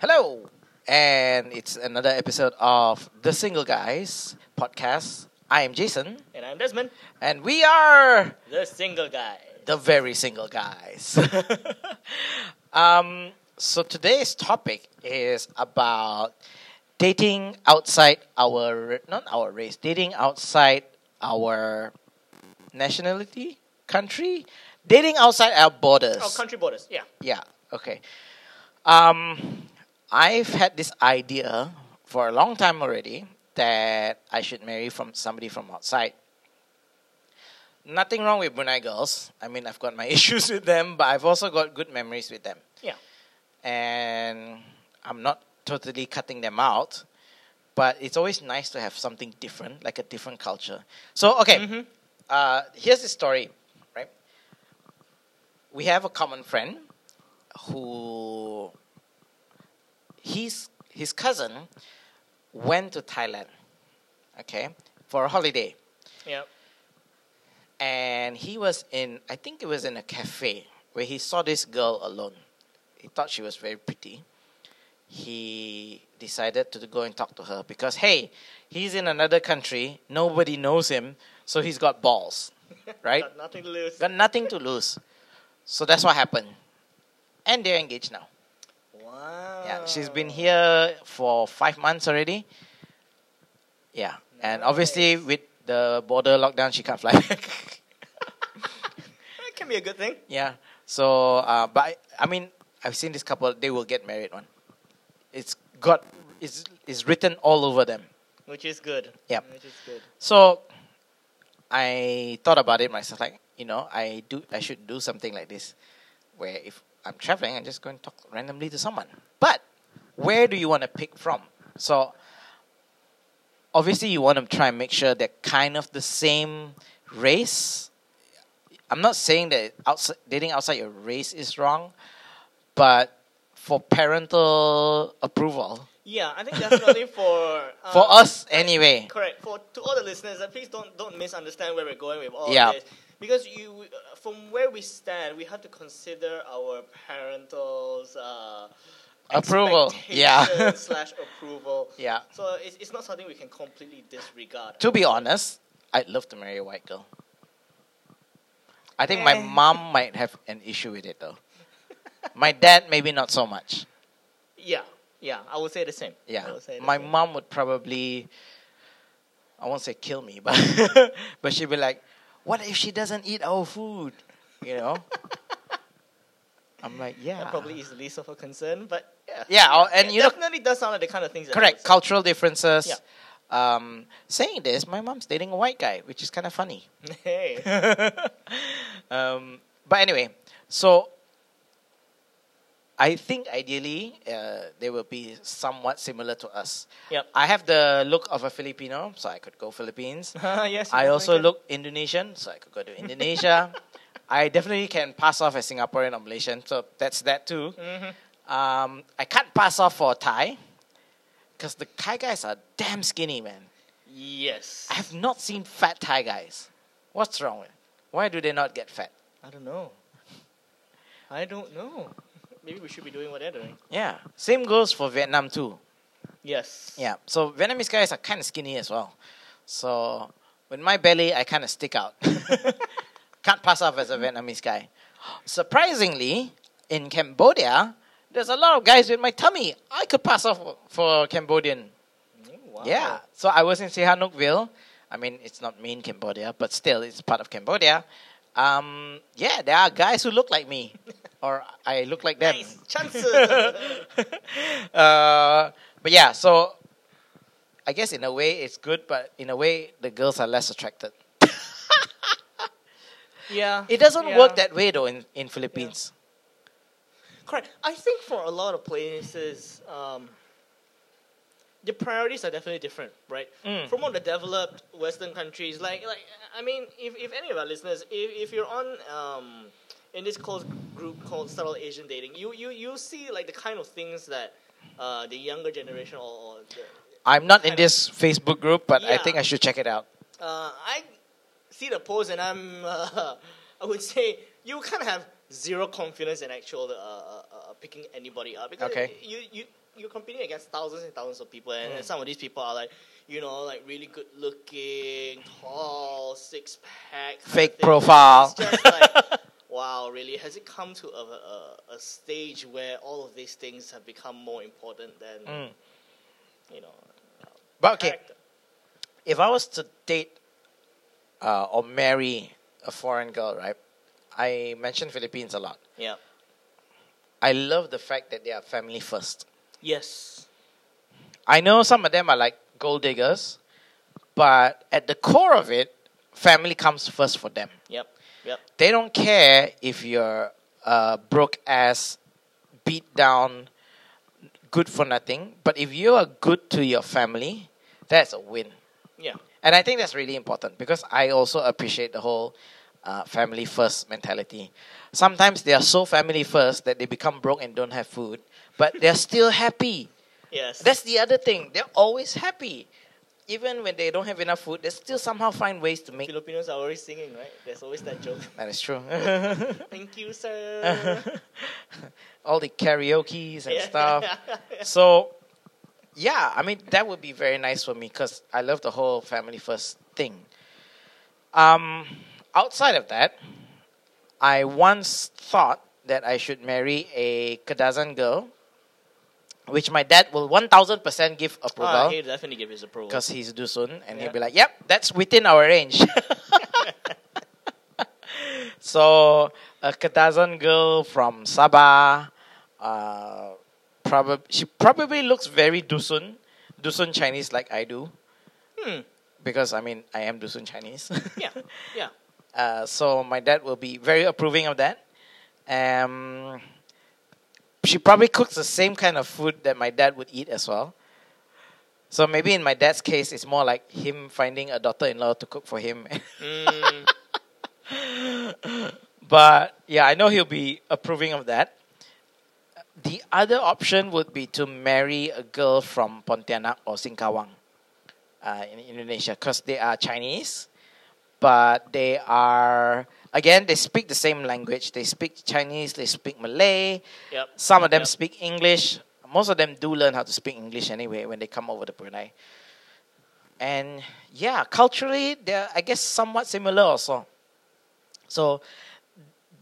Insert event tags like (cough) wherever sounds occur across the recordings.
Hello, and it's another episode of The Single Guys podcast. I am Jason, And I'm Desmond, and we are the single guy. the very single guys. (laughs) um, so today's topic is about dating outside our not our race, dating outside our nationality, country, dating outside our borders. Oh, country borders. Yeah. Yeah. Okay. Um, I've had this idea for a long time already that I should marry from somebody from outside. Nothing wrong with Brunei girls. I mean, I've got my (laughs) issues with them, but I've also got good memories with them. Yeah. And I'm not totally cutting them out, but it's always nice to have something different, like a different culture. So, okay, Mhm. uh, here's the story, right? We have a common friend who his his cousin went to Thailand, okay, for a holiday, Yeah. and he was in I think it was in a cafe where he saw this girl alone. He thought she was very pretty. He decided to go and talk to her because hey, he's in another country, nobody knows him, so he's got balls, (laughs) right? Got nothing to lose. Got nothing to lose. So that's what happened. And they're engaged now. Wow. Yeah, she's been here for five months already. Yeah, and obviously with the border lockdown, she can't fly (laughs) back. That can be a good thing. yeah, so uh, but I, I mean, I've seen this couple; they will get married. One, it's got it's it's written all over them. Which is good. Yeah. Which is good. So I thought about it myself, like you know, I do I should do something like this, where if I'm traveling, I'm just going to talk randomly to someone. But where do you want to pick from? So obviously, you want to try and make sure they're kind of the same race. I'm not saying that outside, dating outside your race is wrong, but for parental approval, Yeah, I think definitely (laughs) for uh, for us anyway. Correct. For to all the listeners, uh, please don't don't misunderstand where we're going with all Yeah. this. Because you, from where we stand, we have to consider our parentals' uh, Approval, yeah. (laughs) slash approval. Yeah. So it's, it's not something we can completely disregard. To be honest, I'd love to marry a white girl. I think my (laughs) mom might have an issue with it though. my dad maybe not so much. Yeah, yeah, I would say the same. Yeah. the My same. mom would probably I won't say kill me, but (laughs) but she'd be like, What if she doesn't eat our food? You know? (laughs) I'm like, yeah. That probably is the least of a concern, but yeah. Yeah, and it you know definitely does sound like the kind of things. That correct, cultural differences. Yeah. Um, saying this, my mom's dating a white guy, which is kind of funny. (laughs) Hey, (laughs) um, but anyway, so I think ideally uh, they will be somewhat similar to us. Yep. I have the look of a Filipino, so I could go Philippines. (laughs) yes. I also look Indonesian, so I could go to Indonesia. (laughs) I definitely can pass off as Singaporean or Malaysian, so that's that too. Mhm. Um, I can't pass off for Thai because the Thai guys are damn skinny, man. Yes. I have not seen fat Thai guys. What's wrong with? Why do they not get fat? I don't know. I don't know. Maybe we should be doing what they're doing. Yeah. Same goes for Vietnam too. Yes. Yeah. So Vietnamese guys are kind of skinny as well. So with my belly, I kind of stick out. (laughs) Can't pass off as a Vietnamese guy. Surprisingly, in Cambodia, there's a lot of guys with my tummy. I could pass off for Cambodian. Oh, wow. Yeah. So I was in Sihanoukville. I mean, it's not main Cambodia, but still, it's part of Cambodia. Um, yeah, there are guys who look like me, (laughs) or I look like them. Nice chances. (laughs) uh, but yeah, so I guess in a way it's good, but in a way the girls are less attracted. (laughs) yeah. It doesn't yeah. work that way though in in Philippines. Correct. I think for a lot of places, um, the priorities are definitely different, right? Mm. From all the developed Western countries, like like I mean, if, if any of our listeners, if, if you're on um, in this close group called subtle Asian dating, you you you see like the kind of things that uh, the younger generation or, or the, I'm not in this Facebook group, but I think I should check it out. uh, I see the post and I'm (laughs) uh, I would say you kind of have zero confidence in actual uh, uh, uh, picking anybody up because Okay. you you you're competing against thousands and thousands of people, and, and Mm. some of these people are like you know like really good looking, tall, six pack, Fake profile. It's just like. (laughs) Wow, really? Has it come to a, a, a stage where all of these things have become more important than Mm. you know? But okay, character? if I was to date uh, or marry a foreign girl, right? I mentioned Philippines a lot. Yeah. I love the fact that they are family first. Yes. I know some of them are like gold diggers, but at the core of it, family comes first for them. Yep. Yep. They don't care if you're uh, broke ass, beat down, good for nothing. But if you are good to your family, that's a win. Yeah. And I think that's really important because I also appreciate the whole uh, family first mentality. Sometimes they are so family first that they become broke and don't have food, but they're still happy. Yes. That's the other thing. They're always happy. Even when they don't have enough food, they still somehow find ways to make. Filipinos are always singing, right? There's always that joke. (laughs) That is true. (laughs) Thank you, sir. (laughs) All the karaoke's and Yeah. stuff. So, yeah, I mean that would be very nice for me because I love the whole family first thing. Um, outside of that, I once thought that I should marry a Kadazan girl, which my dad will one thousand percent give approval he'll definitely give his approval. because he's Dusun, and he'll be like, "Yep, that's within our range." (laughs) so, a Kadazan girl from Sabah, uh, probably she probably looks very Dusun, Dusun Chinese like I do, Hmm. because I mean I am Dusun Chinese. Yeah. (laughs) Yeah. Uh, so my dad will be very approving of that. Um, she probably cooks the same kind of food that my dad would eat as well. So maybe in my dad's case, it's more like him finding a daughter-in-law to cook for him. Mm, (laughs) but yeah, I know he'll be approving of that. The other option would be to marry a girl from Pontianak or Singkawang uh, in Indonesia because they are Chinese, but they are again they speak the same language. They speak Chinese, they speak Malay. yep. Some of them Yep. speak English. Most of them do learn how to speak English anyway when they come over to Brunei. And yeah, culturally they're I guess somewhat similar also. So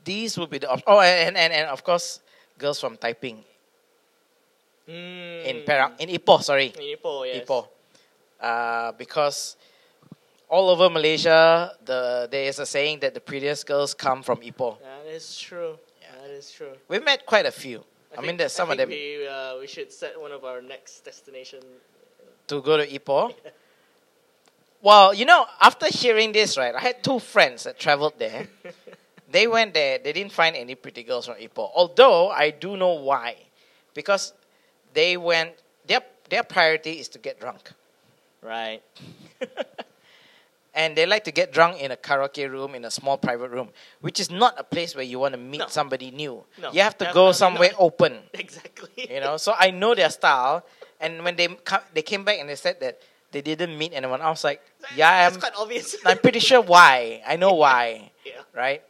these would be the oh and, and and of course girls from Taiping Mm. in Perak in Ipoh sorry In Ipoh, yes. Ipoh uh, because all over Malaysia the there is a saying that the prettiest girls come from Ipoh. That is true. Yeah. That is true. We've met quite a few. I, mean, think- there's some I of them We, uh, we should set one of our next destination. to go to Ipoh. (laughs) Well, you know, after hearing this, right, I had two friends that traveled there. (laughs) they went there, they didn't find any pretty girls from Ipoh. Although I do know why. Because they went their their priority is to get drunk. Right. (laughs) And they like to get drunk in a karaoke room, in a small private room, which is not a place where you want to meet No. somebody new. No, you have to go somewhere not. open. (laughs) Exactly. You know, so I know their style. And when they co- they came back and they said that they didn't meet anyone, I was like, yeah, That's I'm, quite obvious. I'm pretty sure why. I know (laughs) why, yeah. right?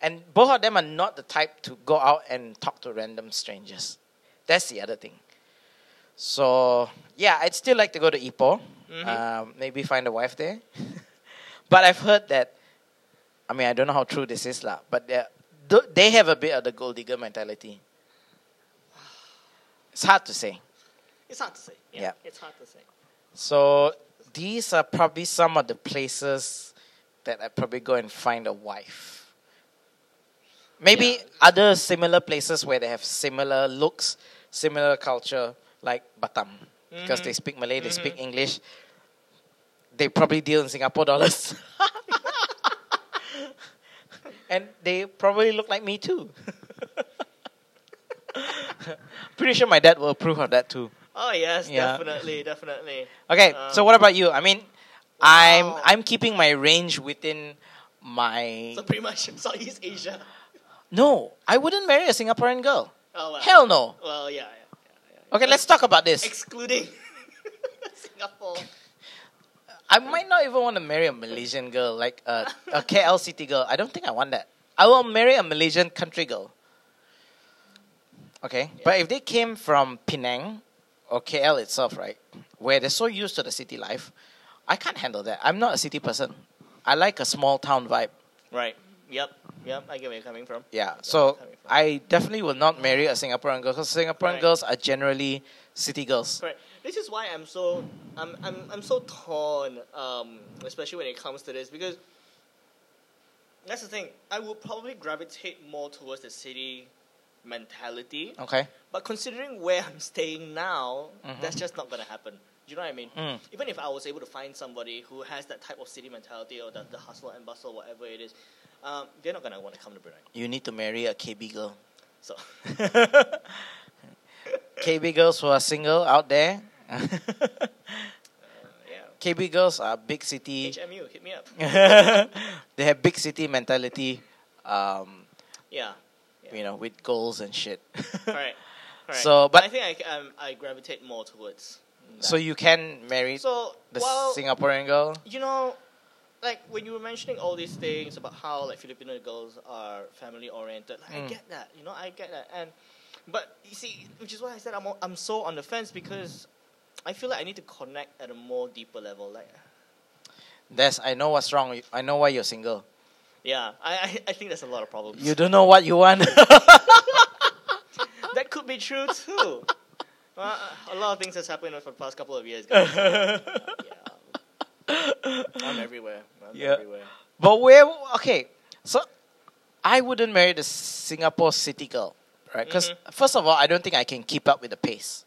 And both of them are not the type to go out and talk to random strangers. That's the other thing. So yeah, I'd still like to go to Ipoh. Mhm. Um, maybe find a wife there. (laughs) but I've heard that. I mean, I don't know how true this is, lah. But they have a bit of the gold digger mentality. It's hard to say. It's hard to say. Yeah. Yeah. It's hard to say. So these are probably some of the places that I probably go and find a wife. Maybe Yeah. other similar places where they have similar looks, similar culture, like Batam, because they Mhm. speak Malay, they speak Mhm. English. They probably deal in Singapore dollars, (laughs) and they probably look like me too. (laughs) Pretty sure my dad will approve of that too. Oh yes, Yeah. definitely, definitely. Okay, Um, so what about you? I mean, I'm I'm keeping my range within my. So pretty much (laughs) Southeast Asia. No, I wouldn't marry a Singaporean girl. Oh well. Hell no. Well, yeah, yeah. Yeah. Okay, let's talk about this. Excluding (laughs) Singapore. I might not even want to marry a Malaysian girl, like uh, a, a KL city girl. I don't think I want that. I will marry a Malaysian country girl. Okay, but if they came from Penang or KL itself, right, where they're so used to the city life, I can't handle that. I'm not a city person. I like a small town vibe. Right. Yep. Yep. I get where you're coming from. Yeah, That's so. I definitely will not marry a Singaporean girl because Singaporean Right. girls are generally city girls. Correct. This is why I'm so I'm I'm I'm so torn, um, especially when it comes to this because that's the thing. I would probably gravitate more towards the city mentality, Okay. but considering where I'm staying now, Mhm. that's just not gonna happen. Do you know what I mean? Mm. Even if I was able to find somebody who has that type of city mentality or the, the hustle and bustle, whatever it is, um, they're not gonna want to come to Brunei. You need to marry a KB girl. So (laughs) KB girls who are single out there. (laughs) uh, yeah, KB girls are big city. HMU, hit me up. (laughs) they have big city mentality. Um, Yeah. Yeah. you know, with goals and shit. Correct. Correct. So, but- I think I, um, I gravitate more towards. That. so you can marry so the well, Singaporean girl. you know, like when you were mentioning all these things about how like Filipino girls are family oriented, like, I Mm. get that. You know, I get that. And but you see, which is why I said I'm I'm so on the fence because I feel like I need to connect at a more deeper level. Like, That's I know what's wrong. I know why you're single. yeah, I I, I think there's a lot of problems. You don't know what you want. (laughs) that could be true too. Uh, a lot of things has happened for the past couple of years. Guys. (laughs) yeah. I'm everywhere. I'm Yeah. everywhere. but where? Okay, so I wouldn't marry the Singapore city girl, right? Because Mhm. first of all, I don't think I can keep up with the pace.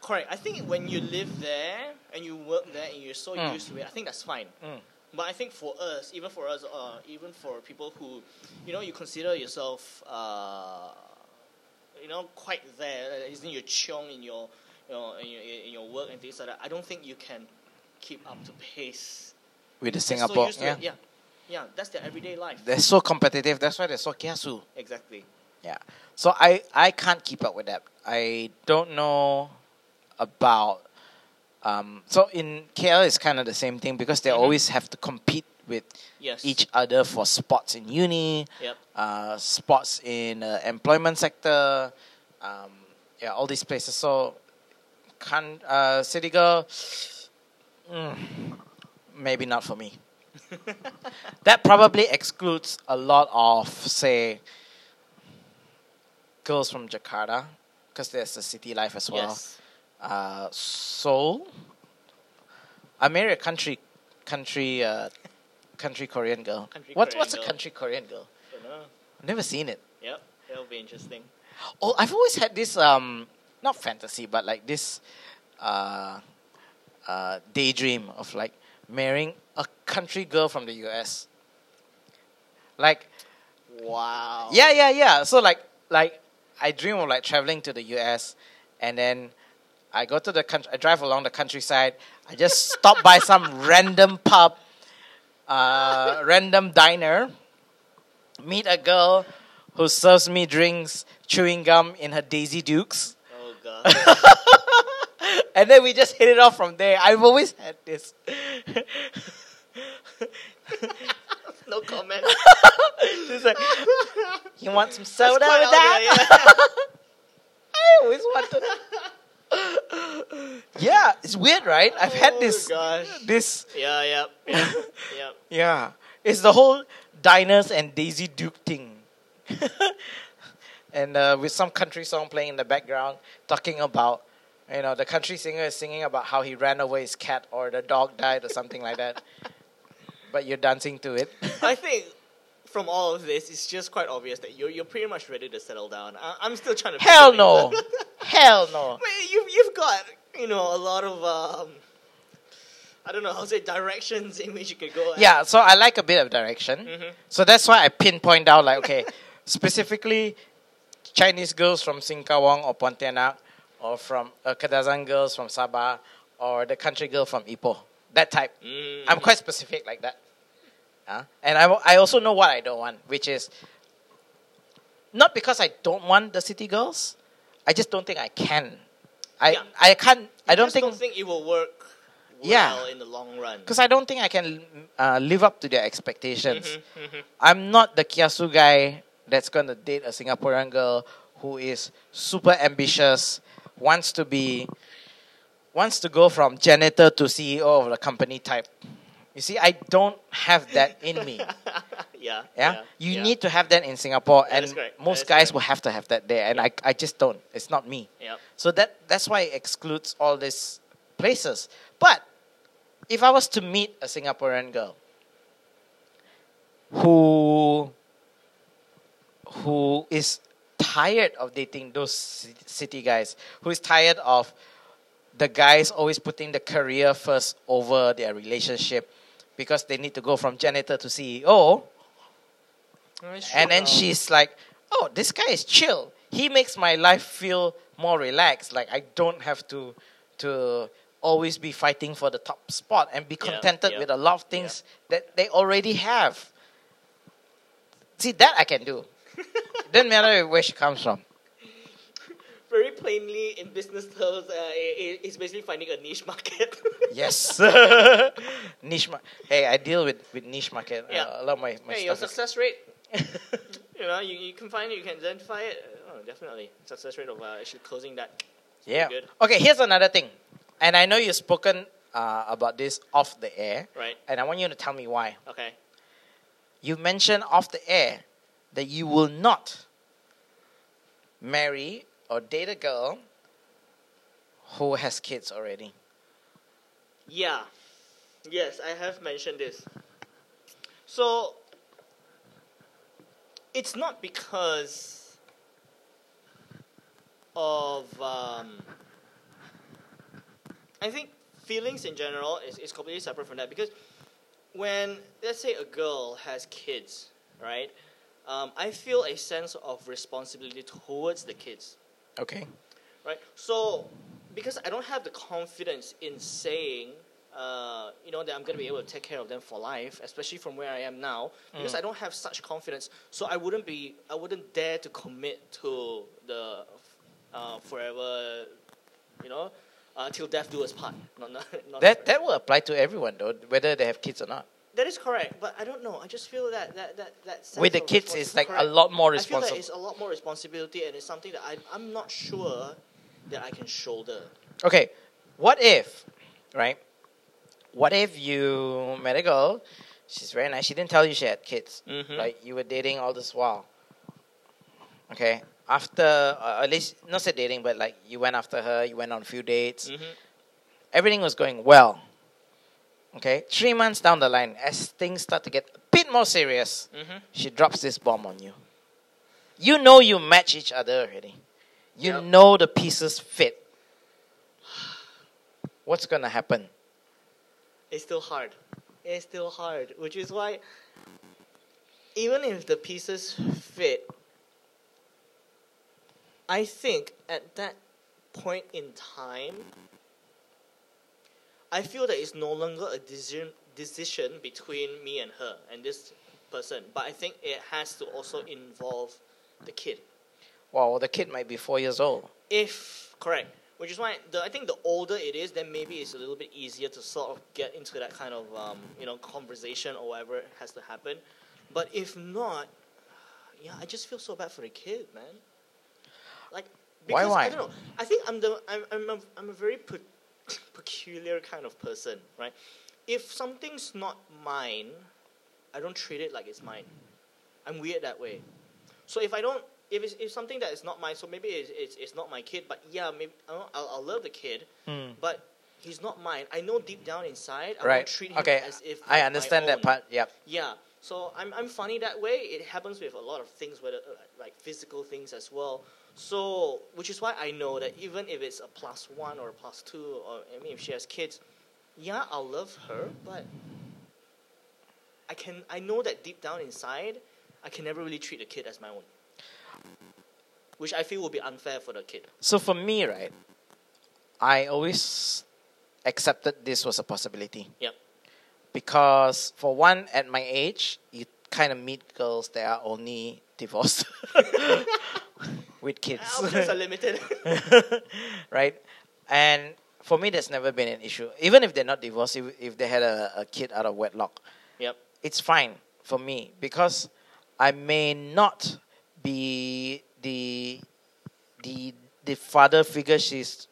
Correct. I think when you live there and you work there and you're so Mm. used to it, I think that's fine. Mm. But I think for us, even for us, uh, even for people who, you know, you consider yourself, uh, you know, quite there, isn't your chong in your, you know, in your, in your work and things like that. I don't think you can keep up to pace. With the Singapore, so yeah. it. yeah, yeah, that's their everyday life. they're so competitive. That's why they're so kiasu. exactly. Yeah. So I I can't keep up with that. I don't know about um so in KL it's kind of the same thing because they Mhm. always have to compete with Yes. each other for spots in uni, Yep. uh spots in uh, employment sector, um yeah, all these places. So can uh city girl mm, maybe not for me. (laughs) that probably excludes a lot of say girls from Jakarta because there's a city life as well. Yes. Uh, Seoul. I married a country, country, uh, country Korean girl. Country what's Korean what's girl. a country Korean girl? I've never seen it. Yep. That'll be interesting. Oh, I've always had this um, not fantasy, but like this, uh, uh, daydream of like marrying a country girl from the U.S. Like Wow. Yeah, yeah, yeah. So like, like I dream of like traveling to the U.S. and then I go to the country. I drive along the countryside. I just (laughs) stop by some random pub, uh, random diner, meet a girl who serves me drinks, chewing gum in her Daisy Dukes, Oh god. (laughs) and then we just hit it off from there. I've always had this. (laughs) no comment. It's like, you want some soda with that? (laughs) I always wanted. yeah, it's weird, right? I've had Oh, this, gosh. this, Yeah, yep, yep, yep. yeah. It's the whole diners and Daisy Duke thing, (laughs) and uh, with some country song playing in the background, talking about, you know, the country singer is singing about how he ran over his cat or the dog died or something like that. But you're dancing to it. I think from all of this, it's just quite obvious that you're you're pretty much ready to settle down. I, I'm still trying to. (laughs) Hell no, (laughs) hell no. You've you've got you know a lot of um, I don't know how to say directions in which you could go. at. Yeah, so I like a bit of direction. Mhm. So that's why I pinpoint down like okay, (laughs) specifically Chinese girls from Singkawang or Pontianak, or from uh, Kadazan girls from Sabah, or the country girl from Ipoh. That type. Mm. I'm quite specific like that. Huh? And I, I also know what I don't want, which is not because I don't want the city girls. I just don't think I can. I Yeah. I can't. I don't think don't think it will work. Well Yeah. in the long run. because I don't think I can uh, live up to their expectations. Mhm, mhm. I'm not the kiasu guy that's gonna date a Singaporean girl who is super ambitious, wants to be, wants to go from janitor to CEO of the company type. You see, I don't have that in me. (laughs) yeah. Yeah, you yeah. need to have that in Singapore, That and is correct. That most guys correct. will have to have that there, and I, I just don't. It's not me. Yep. So that that's why it excludes all these places. But if I was to meet a Singaporean girl who who is tired of dating those city guys, who is tired of the guys always putting the career first over their relationship because they need to go from janitor to CEO, and then she's like, "Oh, this guy is chill. He makes my life feel more relaxed. Like I don't have to to always be fighting for the top spot and be contented yeah, with a lot of things that they already have." See that I can do. Doesn't matter where she comes from. very plainly in business terms, uh, it, it's basically finding a niche market. (laughs) Yes, (laughs) niche. mar- Hey, I deal with with niche market. Yeah. Uh, a lot of my my hey, your stuff. success rate, (laughs) you know, you, you can find it, you can identify it. Oh, definitely, success rate of uh, actually closing that. Is, yeah. good. Okay, here's another thing, and I know you've spoken uh, about this off the air, Right. and I want you to tell me why. Okay. You mentioned off the air that you will not marry or date a girl who has kids already. Yeah. Yes, I have mentioned this. So, it's not because of. Um, I think feelings in general is, is completely separate from that because when, let's say, a girl has kids, right? Um, I feel a sense of responsibility towards the kids Okay. right? So, because I don't have the confidence in saying, uh, you know, that I'm going to be able to take care of them for life, especially from where I am now, because I don't have such confidence, so I wouldn't be, I wouldn't dare to commit to the uh, forever, you know, uh, till death do us part. Not, not, (laughs) not That that will apply to everyone though, whether they have kids or not. That is correct, but I don't know. I just feel that that that, that sense With the kids, it's like a lot more responsibility. I feel that responsible. it's a lot more responsibility, and it's something that I I'm not sure that I can shoulder. Okay, what if, right? What if you met a girl? She's very nice. She didn't tell you she had kids. Mhm. Right? You were dating all this while. Okay. After, uh, at least not say dating, but like you went after her. You went on a few dates. Mm-hmm. Everything was going well. Okay. Three months down the line, as things start to get a bit more serious, Mm-hmm. she drops this bomb on you. You know you match each other already. You Yep. know the pieces fit. What's gonna happen? it's still hard. It's still hard, which is why even if the pieces fit, I think at that point in time, I feel that it's no longer a decision decision between me and her and this person, but I think it has to also involve the kid. Well, the kid might be four years old. If correct, which is why the, I think the older it is, then maybe it's a little bit easier to sort of get into that kind of um, you know conversation or whatever has to happen. But if not, yeah, I just feel so bad for the kid, man. Like Why, because, why? I don't know. I think I'm the I'm I'm a, I'm a very pe- peculiar kind of person, right? If something's not mine, I don't treat it like it's mine. I'm weird that way. So if I don't, if it's if something that is not mine, so maybe it's it's, it's not my kid, but yeah, maybe I'll, I'll, I'll love the kid, Hmm. but he's not mine. I know deep down inside, I Right. won't treat him Okay. as if I understand that part. Yep. Yeah. So I'm I'm funny that way. It happens with a lot of things, whether uh, like physical things as well. So which is why I know that even if it's a plus one or a plus two, or I mean if she has kids, yeah, I'll love her, but I can I know that deep down inside, I can never really treat the kid as my own. Which I feel will be unfair for the kid. So for me, right, I always accepted this was a possibility. Yep. Because for one, at my age, you kind of meet girls that are only divorced (laughs) with kids. Options are limited. (laughs) right? And for me, that's never been an issue. Even if they're not divorced, if, if they had a, a kid out of wedlock, yep. it's fine for me because I may not be the the the father figure she's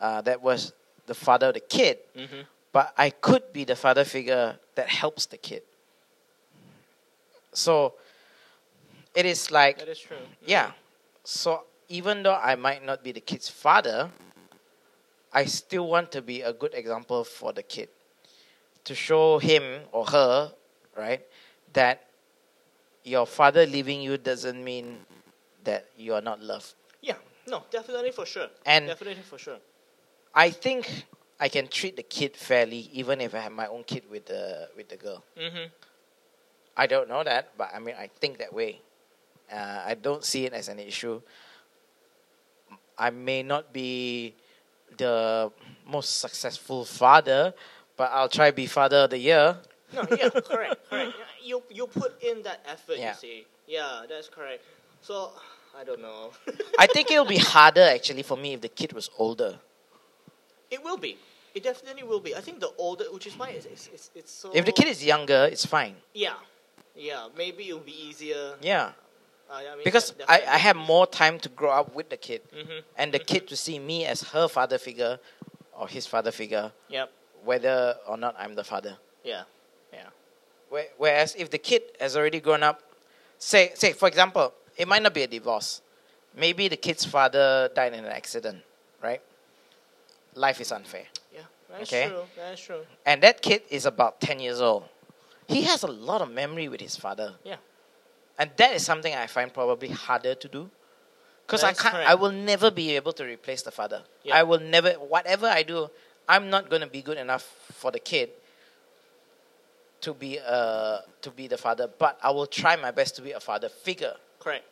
uh, that was the father of the kid, Mm-hmm. but I could be the father figure that helps the kid. So it is like That is true. yeah. So even though I might not be the kid's father, I still want to be a good example for the kid to show him or her, right, that your father leaving you doesn't mean that you are not loved. Yeah. No, definitely for sure. And definitely for sure. I think I can treat the kid fairly even if I have my own kid with the with the girl. Mm-hmm. I don't know that, but I mean, I think that way. Uh, I don't see it as an issue. I may not be the most successful father, but I'll try be father of the year. No, yeah, correct, correct. You you put in that effort. Yeah. You see. Yeah, that's correct. So I don't know. (laughs) I think it'll be harder actually for me if the kid was older. it will be. It definitely will be. I think the older, which is why it's it's, it's, it's so. If the kid is younger, it's fine. Yeah, yeah. Maybe it'll be easier. Yeah, Uh, I mean, because I, I have more time to grow up with the kid, Mhm. and the kid to see me as her father figure, or his father figure, Yep. whether or not I'm the father. Yeah. Yeah. Whereas if the kid has already grown up, say say for example, it might not be a divorce. Maybe the kid's father died in an accident, right? Life is unfair. Yeah. That's Okay. true. That's true. And that kid is about 10 years old. He has a lot of memory with his father. Yeah. And that is something I find probably harder to do. Because I can't correct. I will never be able to replace the father. Yeah. I will never whatever I do, I'm not gonna be good enough for the kid to be uh to be the father, but I will try my best to be a father figure. Correct.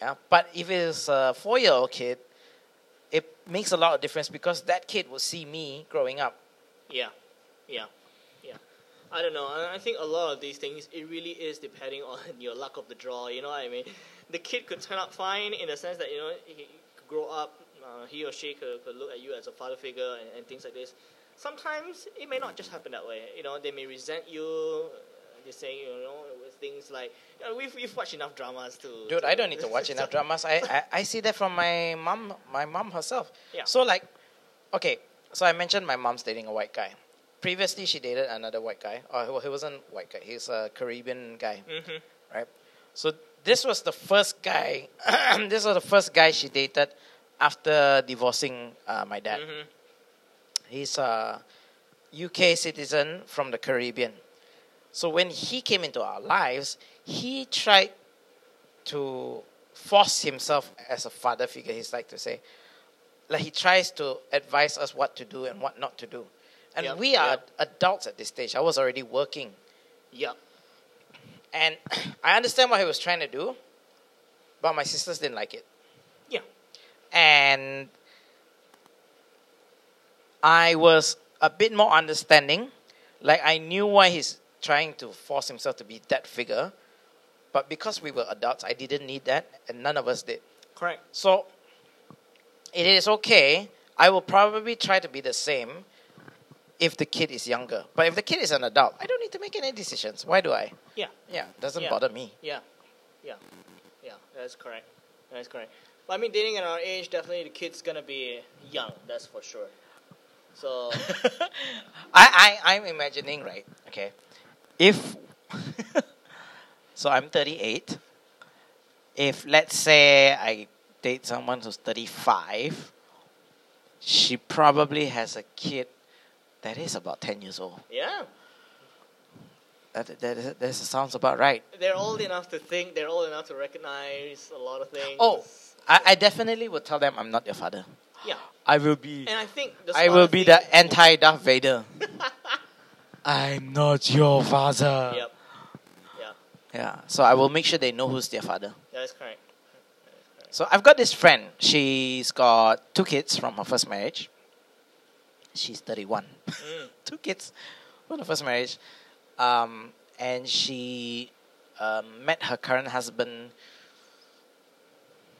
Yeah. But if it's a four year old kid, it makes a lot of difference because that kid will see me growing up. Yeah, yeah. I don't know. I I think a lot of these things it really is depending on (laughs) your luck of the draw. You know what I mean? The kid could turn out fine in the sense that you know he could grow up, uh, he or she could, could look at you as a father figure and, and things like this. Sometimes it may not just happen that way. You know, they may resent you. uh, They say you know with things like you know, we've we've watched enough dramas to. Dude, I don't need to watch enough (laughs) dramas. I, I, I see that from my mom, my mom herself. Yeah. So like, okay, so I mentioned my mom's dating a white guy. Previously, she dated another white guy. Oh, he wasn't white guy. He's a Caribbean guy, hmm right? So this was the first guy. (clears throat) this was the first guy she dated after divorcing uh, my dad. hmm He's a UK citizen from the Caribbean. So when he came into our lives, he tried to force himself as a father figure, he's like to say. Like he tries to advise us what to do and what not to do. And Yep, we are yep. adults at this stage. I was already working. Yeah. And (clears throat) I understand what he was trying to do, but my sisters didn't like it. Yeah. And I was a bit more understanding. Like I knew why he's trying to force himself to be that figure. But because we were adults, I didn't need that, and none of us did. Correct. So it is okay. I will probably try to be the same if the kid is younger. But if the kid is an adult, I don't need to make any decisions. Why do I? Yeah. Yeah, doesn't Yeah. bother me. Yeah, yeah, yeah. That's correct. That's correct. But I mean, dating at our age, definitely the kid's gonna be young. That's for sure. So (laughs) I, I I'm imagining right. Okay, if (laughs) so, I'm 38. If let's say I date someone who's 35, she probably has a kid that is about 10 years old. yeah, That that, that sounds about right. they're old enough to think. They're old enough to recognize a lot of things. Oh, I, I definitely will tell them I'm not your father. yeah. I will be. And I think the I will be the anti Darth Vader. (laughs) I'm not your father. Yep. Yeah, Yeah. So I will make sure they know who's their father. that is correct. So I've got this friend. She's got two kids from her first marriage. She's 31. Mm. (laughs) two kids from the first marriage. Um, and she um, met her current husband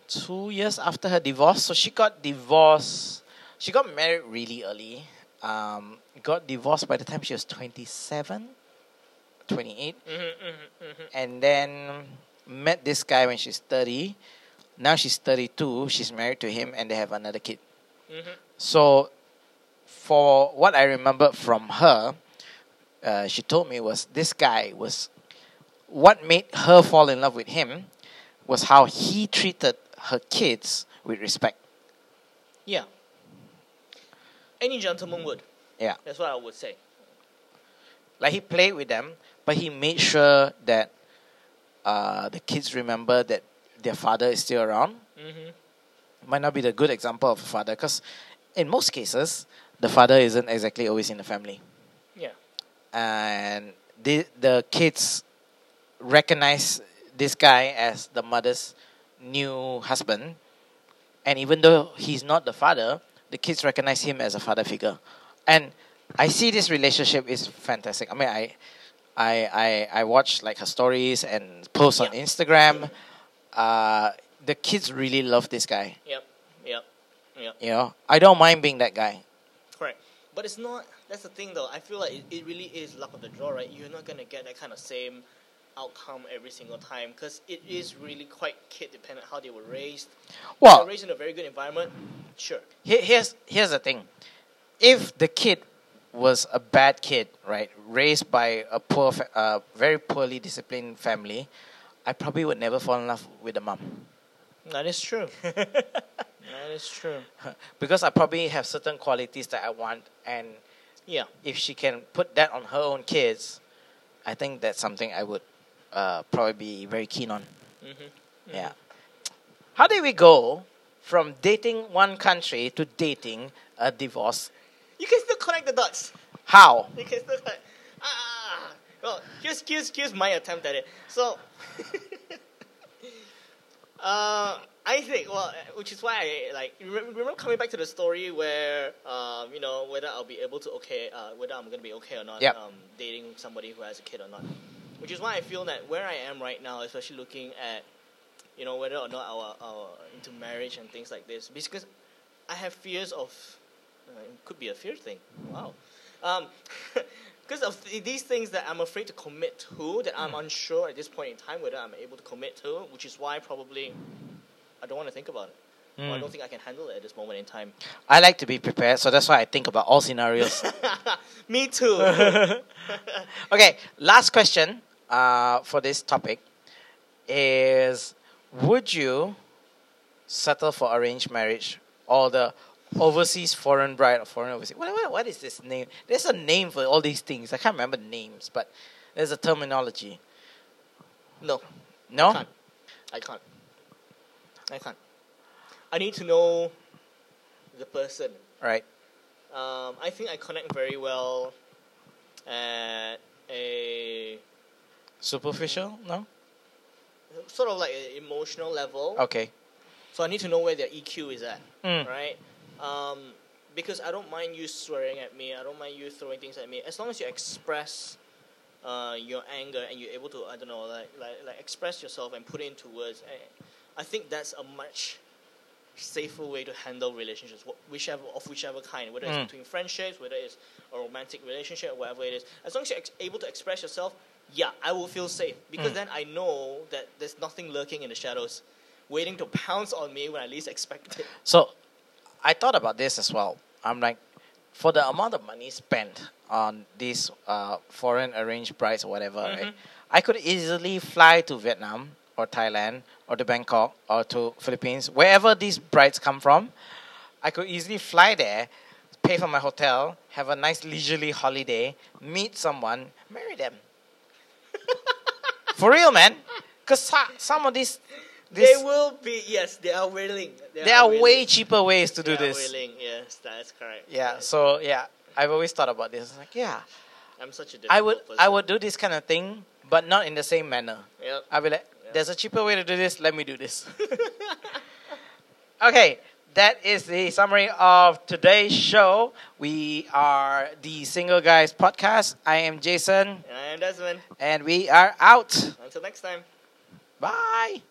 two years after her divorce. So she got divorced. She got married really early. Um, got divorced by the time she was 27, 28 Mm-hmm, mm-hmm, mm-hmm. and then met this guy when she's 30 Now she's 32. She's married to him, and they have another kid. hmm So, for what I remember from her, uh, she told me was this guy was what made her fall in love with him was how he treated her kids with respect. Yeah. Any gentleman would. Yeah. That's what I would say. Like he played with them, but he made sure that uh, the kids remember that their father is still around. hmm Might not be the good example of a father, because in most cases, the father isn't exactly always in the family. Yeah. and the the kids recognize this guy as the mother's new husband and even though he's not the father the kids recognize him as a father figure and i see this relationship is fantastic i mean i i i, I watch like her stories and posts on instagram uh, the kids really love this guy Yep. Yep. Yep. you know i don't mind being that guy Correct. But it's not. That's the thing, though. I feel like it, it really is luck of the draw, right? You're not gonna get that kind of same outcome every single time because it is really quite kid dependent how they were raised. Well they're raised in a very good environment. Sure. Here, here's here's the thing. If the kid was a bad kid, right, raised by a poor, fa- uh, very poorly disciplined family, I probably would never fall in love with the mom That is true. (laughs) that is true. (laughs) because I probably have certain qualities that I want, and Yeah. if she can put that on her own kids, I think that's something I would uh, probably be very keen on. hmm Yeah. How did we go from dating one country to dating a divorce? You can still connect the dots. How? You can still connect. Ah. Well, here's here's here's my attempt at it. So. (laughs) Uh, I think well, which is why I like remember, coming back to the story where um, you know whether I'll be able to okay uh, whether I'm gonna be okay or not Yep. um, dating somebody who has a kid or not, which is why I feel that where I am right now, especially looking at you know whether or not our, our into marriage and things like this, because I have fears of uh, it could be a fear thing. Wow. Um, (laughs) because of th- these things that I'm afraid to commit to, that I'm unsure at this point in time whether I'm able to commit to, which is why probably I don't want to think about it. Or I Mm. don't think I can handle it at this moment in time. I like to be prepared, so that's why I think about all scenarios. (laughs) Me too. (laughs) okay, last question uh, for this topic is Would you settle for arranged marriage or the overseas foreign bride or foreign overseas? What, what, what is this name? There's a name for all these things. I can't remember the names, but there's a terminology. no, No? can't. I can't. I can't. I need to know the person. Right. Um, I think I connect very well at a Superficial? No? sort of like an emotional level. Okay. So I need to know where their EQ is at, Mm. right? Um, because I don't mind you swearing at me. I don't mind you throwing things at me. As long as you express uh, your anger and you're able to, I don't know, like like, like express yourself and put it into words. I, I think that's a much safer way to handle relationships, whichever of whichever kind, whether it's Mm. between friendships, whether it's a romantic relationship, whatever it is. As long as you're ex- able to express yourself, yeah, I will feel safe because Mm. then I know that there's nothing lurking in the shadows, waiting to pounce on me when I least expect it. So I thought about this as well. I'm like, for the amount of money spent on these uh, foreign arranged brides or whatever, right, Mhm. I could easily fly to Vietnam or Thailand or to Bangkok or to Philippines, wherever these brides come from. I could easily fly there, pay for my hotel, have a nice leisurely holiday, meet someone, marry them. (laughs) for real, man. Because some of these, they will be yes, they are willing. They there are willing. way cheaper ways to do They are this. willing. Yes, that's correct. Yeah. Yes. So yeah, I've always thought about this. Like, yeah, I'm such a I would difficult I would do this kind of thing, but not in the same manner. Yep. I'll be like. There's a cheaper way to do this. Let me do this. (laughs) okay, that is the summary of today's show. We are the Single Guys podcast. I am Jason, And I am Desmond. and we are out. Until next time. Bye.